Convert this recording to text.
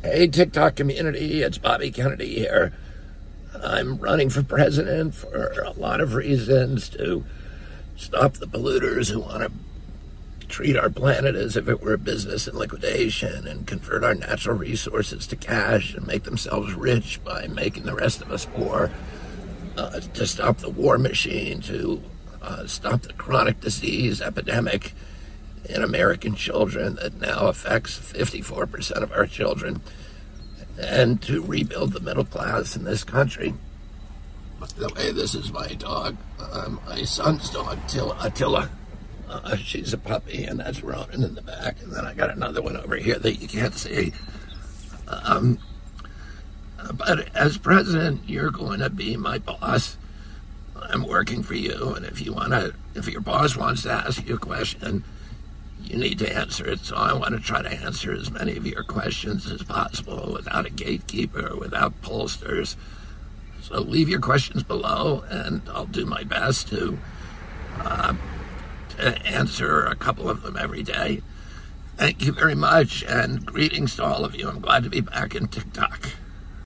Hey, TikTok community, it's Bobby Kennedy here. I'm running for president for a lot of reasons to stop the polluters who want to treat our planet as if it were a business in liquidation and convert our natural resources to cash and make themselves rich by making the rest of us poor. Uh, to stop the war machine, to uh, stop the chronic disease epidemic in American children that now affects 54% of our children, and to rebuild the middle class in this country. By the way, this is my dog, uh, my son's dog, Attila. Uh, she's a puppy, and that's Ronan in the back. And then I got another one over here that you can't see. Um, but as president, you're going to be my boss. I'm working for you, and if you want to, if your boss wants to ask you a question, you need to answer it. So I want to try to answer as many of your questions as possible without a gatekeeper, without pollsters. So leave your questions below, and I'll do my best to, uh, to answer a couple of them every day. Thank you very much, and greetings to all of you. I'm glad to be back in TikTok.